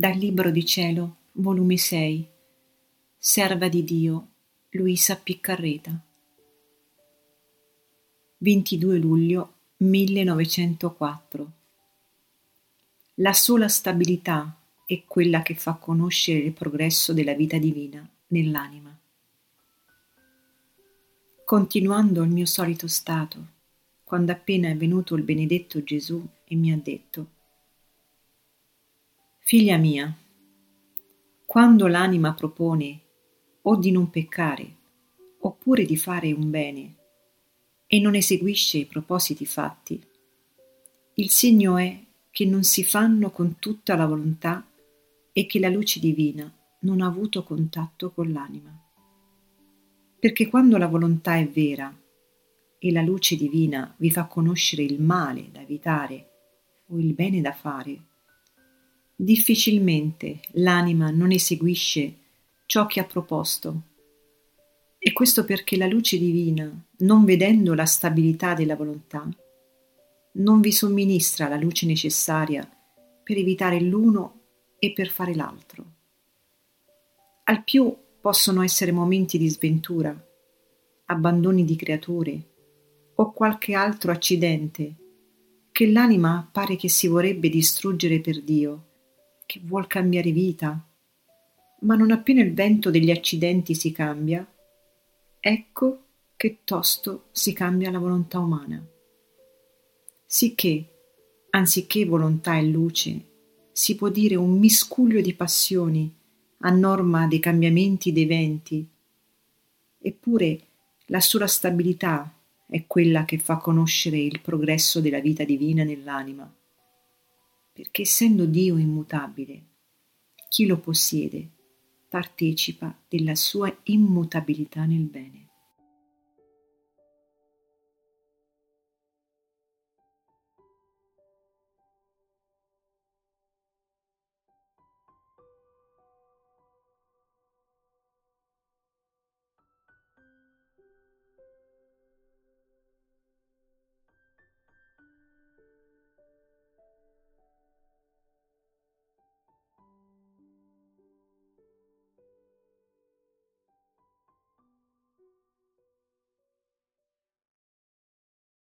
Dal Libro di Cielo, volume 6, Serva di Dio, Luisa Piccarreta. 22 luglio 1904. La sola stabilità è quella che fa conoscere il progresso della vita divina nell'anima. Continuando il mio solito stato, quando appena è venuto il benedetto Gesù e mi ha detto Figlia mia, quando l'anima propone o di non peccare oppure di fare un bene e non eseguisce i propositi fatti, il segno è che non si fanno con tutta la volontà e che la luce divina non ha avuto contatto con l'anima. Perché quando la volontà è vera e la luce divina vi fa conoscere il male da evitare o il bene da fare, difficilmente l'anima non eseguisce ciò che ha proposto. E questo perché la luce divina, non vedendo la stabilità della volontà, non vi somministra la luce necessaria per evitare l'uno e per fare l'altro. Al più possono essere momenti di sventura, abbandoni di creature o qualche altro accidente che l'anima pare che si vorrebbe distruggere per Dio che vuol cambiare vita, ma non appena il vento degli accidenti si cambia, ecco che tosto si cambia la volontà umana. Sicché, anziché volontà e luce, si può dire un miscuglio di passioni a norma dei cambiamenti dei venti. Eppure la sola stabilità è quella che fa conoscere il progresso della vita divina nell'anima perché essendo Dio immutabile, chi lo possiede partecipa della sua immutabilità nel bene.